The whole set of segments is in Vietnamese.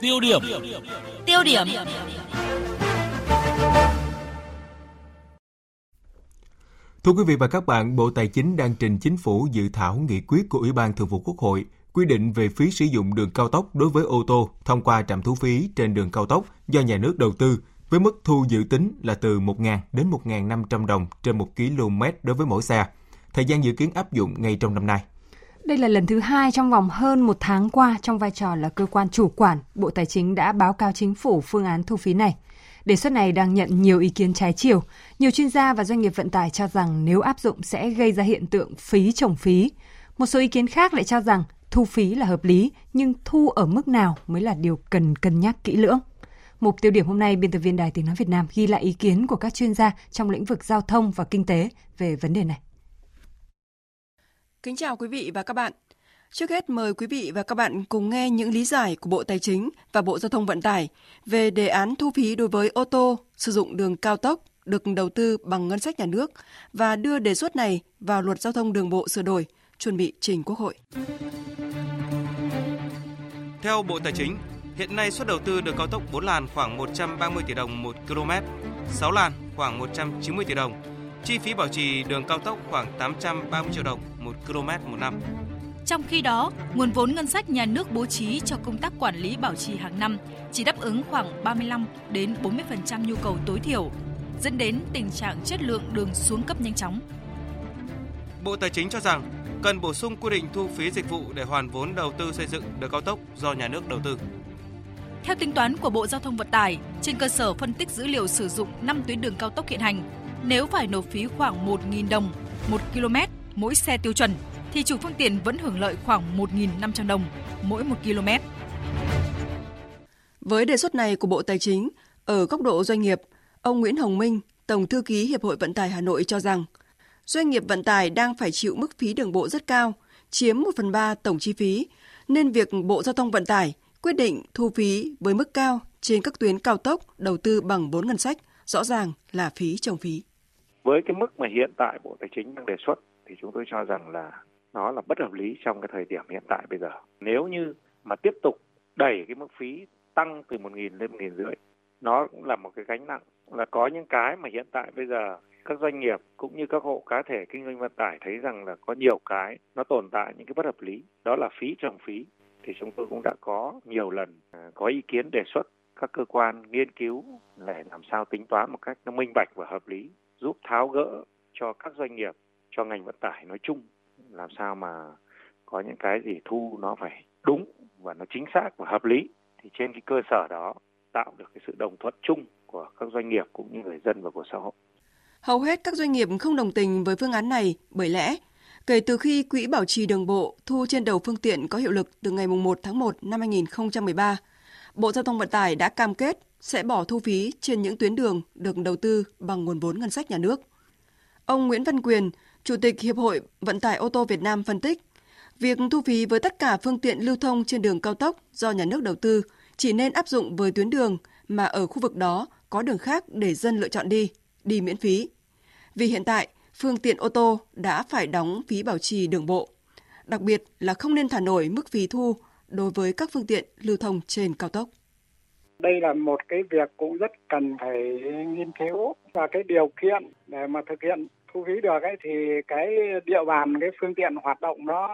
Tiêu điểm. Tiêu điểm. Thưa quý vị và các bạn, Bộ Tài chính đang trình chính phủ dự thảo nghị quyết của Ủy ban Thường vụ Quốc hội quy định về phí sử dụng đường cao tốc đối với ô tô thông qua trạm thu phí trên đường cao tốc do nhà nước đầu tư với mức thu dự tính là từ 1.000 đến 1.500 đồng trên 1 km đối với mỗi xe. Thời gian dự kiến áp dụng ngay trong năm nay. Đây là lần thứ hai trong vòng hơn một tháng qua trong vai trò là cơ quan chủ quản, Bộ Tài chính đã báo cáo chính phủ phương án thu phí này. Đề xuất này đang nhận nhiều ý kiến trái chiều. Nhiều chuyên gia và doanh nghiệp vận tải cho rằng nếu áp dụng sẽ gây ra hiện tượng phí trồng phí. Một số ý kiến khác lại cho rằng thu phí là hợp lý, nhưng thu ở mức nào mới là điều cần cân nhắc kỹ lưỡng. Mục tiêu điểm hôm nay, biên tập viên Đài Tiếng Nói Việt Nam ghi lại ý kiến của các chuyên gia trong lĩnh vực giao thông và kinh tế về vấn đề này. Kính chào quý vị và các bạn. Trước hết mời quý vị và các bạn cùng nghe những lý giải của Bộ Tài chính và Bộ Giao thông Vận tải về đề án thu phí đối với ô tô sử dụng đường cao tốc được đầu tư bằng ngân sách nhà nước và đưa đề xuất này vào luật giao thông đường bộ sửa đổi, chuẩn bị trình Quốc hội. Theo Bộ Tài chính, hiện nay suất đầu tư đường cao tốc 4 làn khoảng 130 tỷ đồng một km, 6 làn khoảng 190 tỷ đồng, chi phí bảo trì đường cao tốc khoảng 830 triệu đồng một km một năm. Trong khi đó, nguồn vốn ngân sách nhà nước bố trí cho công tác quản lý bảo trì hàng năm chỉ đáp ứng khoảng 35 đến 40% nhu cầu tối thiểu, dẫn đến tình trạng chất lượng đường xuống cấp nhanh chóng. Bộ Tài chính cho rằng cần bổ sung quy định thu phí dịch vụ để hoàn vốn đầu tư xây dựng đường cao tốc do nhà nước đầu tư. Theo tính toán của Bộ Giao thông Vận tải, trên cơ sở phân tích dữ liệu sử dụng 5 tuyến đường cao tốc hiện hành, nếu phải nộp phí khoảng 1.000 đồng 1 km mỗi xe tiêu chuẩn thì chủ phương tiện vẫn hưởng lợi khoảng 1.500 đồng mỗi 1 km. Với đề xuất này của Bộ Tài chính, ở góc độ doanh nghiệp, ông Nguyễn Hồng Minh, Tổng thư ký Hiệp hội Vận tải Hà Nội cho rằng, doanh nghiệp vận tải đang phải chịu mức phí đường bộ rất cao, chiếm 1 phần 3 tổng chi phí, nên việc Bộ Giao thông Vận tải quyết định thu phí với mức cao trên các tuyến cao tốc đầu tư bằng vốn ngân sách rõ ràng là phí trồng phí. Với cái mức mà hiện tại Bộ Tài chính đang đề xuất thì chúng tôi cho rằng là nó là bất hợp lý trong cái thời điểm hiện tại bây giờ. Nếu như mà tiếp tục đẩy cái mức phí tăng từ một nghìn lên một nghìn rưỡi, nó cũng là một cái gánh nặng. Là có những cái mà hiện tại bây giờ các doanh nghiệp cũng như các hộ cá thể kinh doanh vận tải thấy rằng là có nhiều cái nó tồn tại những cái bất hợp lý. Đó là phí trồng phí. Thì chúng tôi cũng đã có nhiều lần à, có ý kiến đề xuất các cơ quan nghiên cứu để làm sao tính toán một cách nó minh bạch và hợp lý giúp tháo gỡ cho các doanh nghiệp cho ngành vận tải nói chung làm sao mà có những cái gì thu nó phải đúng và nó chính xác và hợp lý thì trên cái cơ sở đó tạo được cái sự đồng thuận chung của các doanh nghiệp cũng như người dân và của xã hội. Hầu hết các doanh nghiệp không đồng tình với phương án này bởi lẽ kể từ khi Quỹ Bảo trì Đường bộ thu trên đầu phương tiện có hiệu lực từ ngày 1 tháng 1 năm 2013, Bộ Giao thông Vận tải đã cam kết sẽ bỏ thu phí trên những tuyến đường được đầu tư bằng nguồn vốn ngân sách nhà nước. Ông Nguyễn Văn Quyền, Chủ tịch Hiệp hội Vận tải ô tô Việt Nam phân tích, việc thu phí với tất cả phương tiện lưu thông trên đường cao tốc do nhà nước đầu tư chỉ nên áp dụng với tuyến đường mà ở khu vực đó có đường khác để dân lựa chọn đi, đi miễn phí. Vì hiện tại, phương tiện ô tô đã phải đóng phí bảo trì đường bộ. Đặc biệt là không nên thả nổi mức phí thu đối với các phương tiện lưu thông trên cao tốc. Đây là một cái việc cũng rất cần phải nghiên cứu và cái điều kiện để mà thực hiện thu phí được ấy thì cái địa bàn cái phương tiện hoạt động nó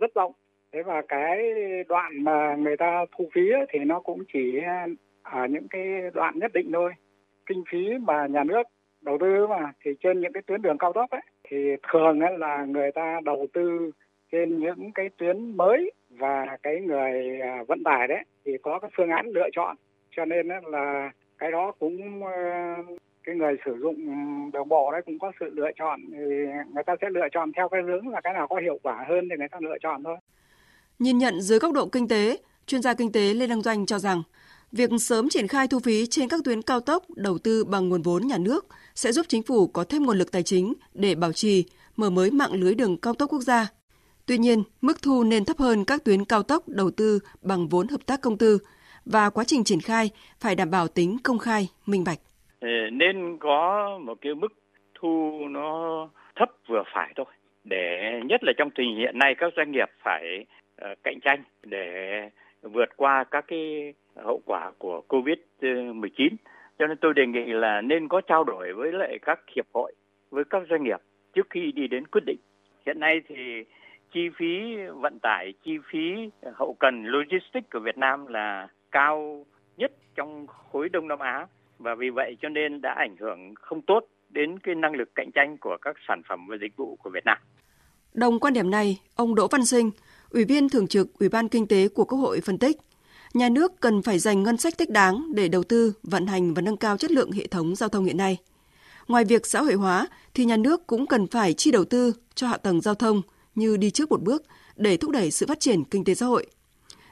rất rộng. Thế và cái đoạn mà người ta thu phí ấy, thì nó cũng chỉ ở những cái đoạn nhất định thôi. Kinh phí mà nhà nước đầu tư mà thì trên những cái tuyến đường cao tốc ấy thì thường ấy là người ta đầu tư trên những cái tuyến mới và cái người à, vận tải đấy thì có cái phương án lựa chọn cho nên là cái đó cũng ờ, cái người sử dụng ừ, đường bộ đấy cũng có sự lựa chọn thì người ta sẽ lựa chọn theo cái hướng là cái nào có hiệu quả hơn thì người ta lựa chọn thôi. Nhìn nhận dưới góc độ kinh tế, chuyên gia kinh tế Lê Đăng Doanh cho rằng việc sớm triển khai thu phí trên các tuyến cao tốc đầu tư bằng nguồn vốn nhà nước sẽ giúp chính phủ có thêm nguồn lực tài chính để bảo trì, mở mới mạng lưới đường cao tốc quốc gia. Tuy nhiên, mức thu nên thấp hơn các tuyến cao tốc đầu tư bằng vốn hợp tác công tư và quá trình triển khai phải đảm bảo tính công khai, minh bạch. Nên có một cái mức thu nó thấp vừa phải thôi để nhất là trong tình hiện nay các doanh nghiệp phải uh, cạnh tranh để vượt qua các cái hậu quả của Covid-19. Cho nên tôi đề nghị là nên có trao đổi với lại các hiệp hội, với các doanh nghiệp trước khi đi đến quyết định. Hiện nay thì chi phí vận tải, chi phí hậu cần logistics của Việt Nam là cao nhất trong khối Đông Nam Á và vì vậy cho nên đã ảnh hưởng không tốt đến cái năng lực cạnh tranh của các sản phẩm và dịch vụ của Việt Nam. Đồng quan điểm này, ông Đỗ Văn Sinh, Ủy viên Thường trực Ủy ban Kinh tế của Quốc hội phân tích, nhà nước cần phải dành ngân sách thích đáng để đầu tư, vận hành và nâng cao chất lượng hệ thống giao thông hiện nay. Ngoài việc xã hội hóa thì nhà nước cũng cần phải chi đầu tư cho hạ tầng giao thông như đi trước một bước để thúc đẩy sự phát triển kinh tế xã hội.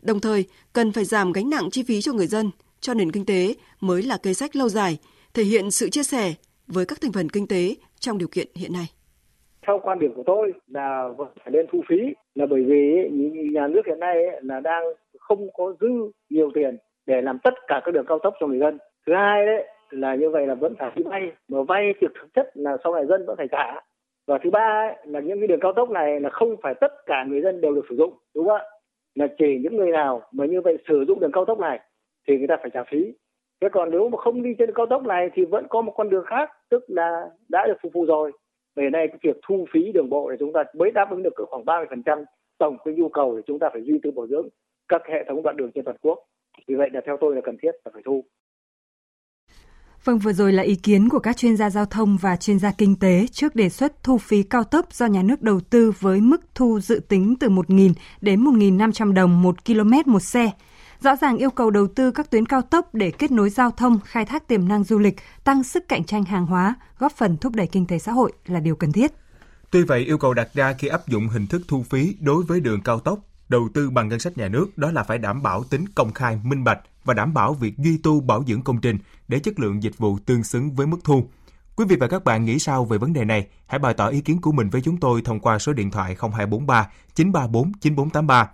Đồng thời, cần phải giảm gánh nặng chi phí cho người dân, cho nền kinh tế mới là cây sách lâu dài, thể hiện sự chia sẻ với các thành phần kinh tế trong điều kiện hiện nay. Theo quan điểm của tôi là vẫn phải nên thu phí là bởi vì nhà nước hiện nay là đang không có dư nhiều tiền để làm tất cả các đường cao tốc cho người dân. Thứ hai đấy là như vậy là vẫn phải đi vay mà vay thì thực chất là sau này dân vẫn phải trả và thứ ba ấy, là những cái đường cao tốc này là không phải tất cả người dân đều được sử dụng đúng không ạ là chỉ những người nào mà như vậy sử dụng đường cao tốc này thì người ta phải trả phí thế còn nếu mà không đi trên cao tốc này thì vẫn có một con đường khác tức là đã được phục vụ rồi. Về nay cái việc thu phí đường bộ để chúng ta mới đáp ứng được khoảng 30% tổng cái nhu cầu để chúng ta phải duy tu bảo dưỡng các hệ thống đoạn đường trên toàn quốc. Vì vậy là theo tôi là cần thiết là phải thu. Vâng, vừa rồi là ý kiến của các chuyên gia giao thông và chuyên gia kinh tế trước đề xuất thu phí cao tốc do nhà nước đầu tư với mức thu dự tính từ 1.000 đến 1.500 đồng một km một xe. Rõ ràng yêu cầu đầu tư các tuyến cao tốc để kết nối giao thông, khai thác tiềm năng du lịch, tăng sức cạnh tranh hàng hóa, góp phần thúc đẩy kinh tế xã hội là điều cần thiết. Tuy vậy, yêu cầu đặt ra khi áp dụng hình thức thu phí đối với đường cao tốc đầu tư bằng ngân sách nhà nước đó là phải đảm bảo tính công khai, minh bạch và đảm bảo việc duy tu bảo dưỡng công trình để chất lượng dịch vụ tương xứng với mức thu. Quý vị và các bạn nghĩ sao về vấn đề này? Hãy bày tỏ ý kiến của mình với chúng tôi thông qua số điện thoại 0243 934 9483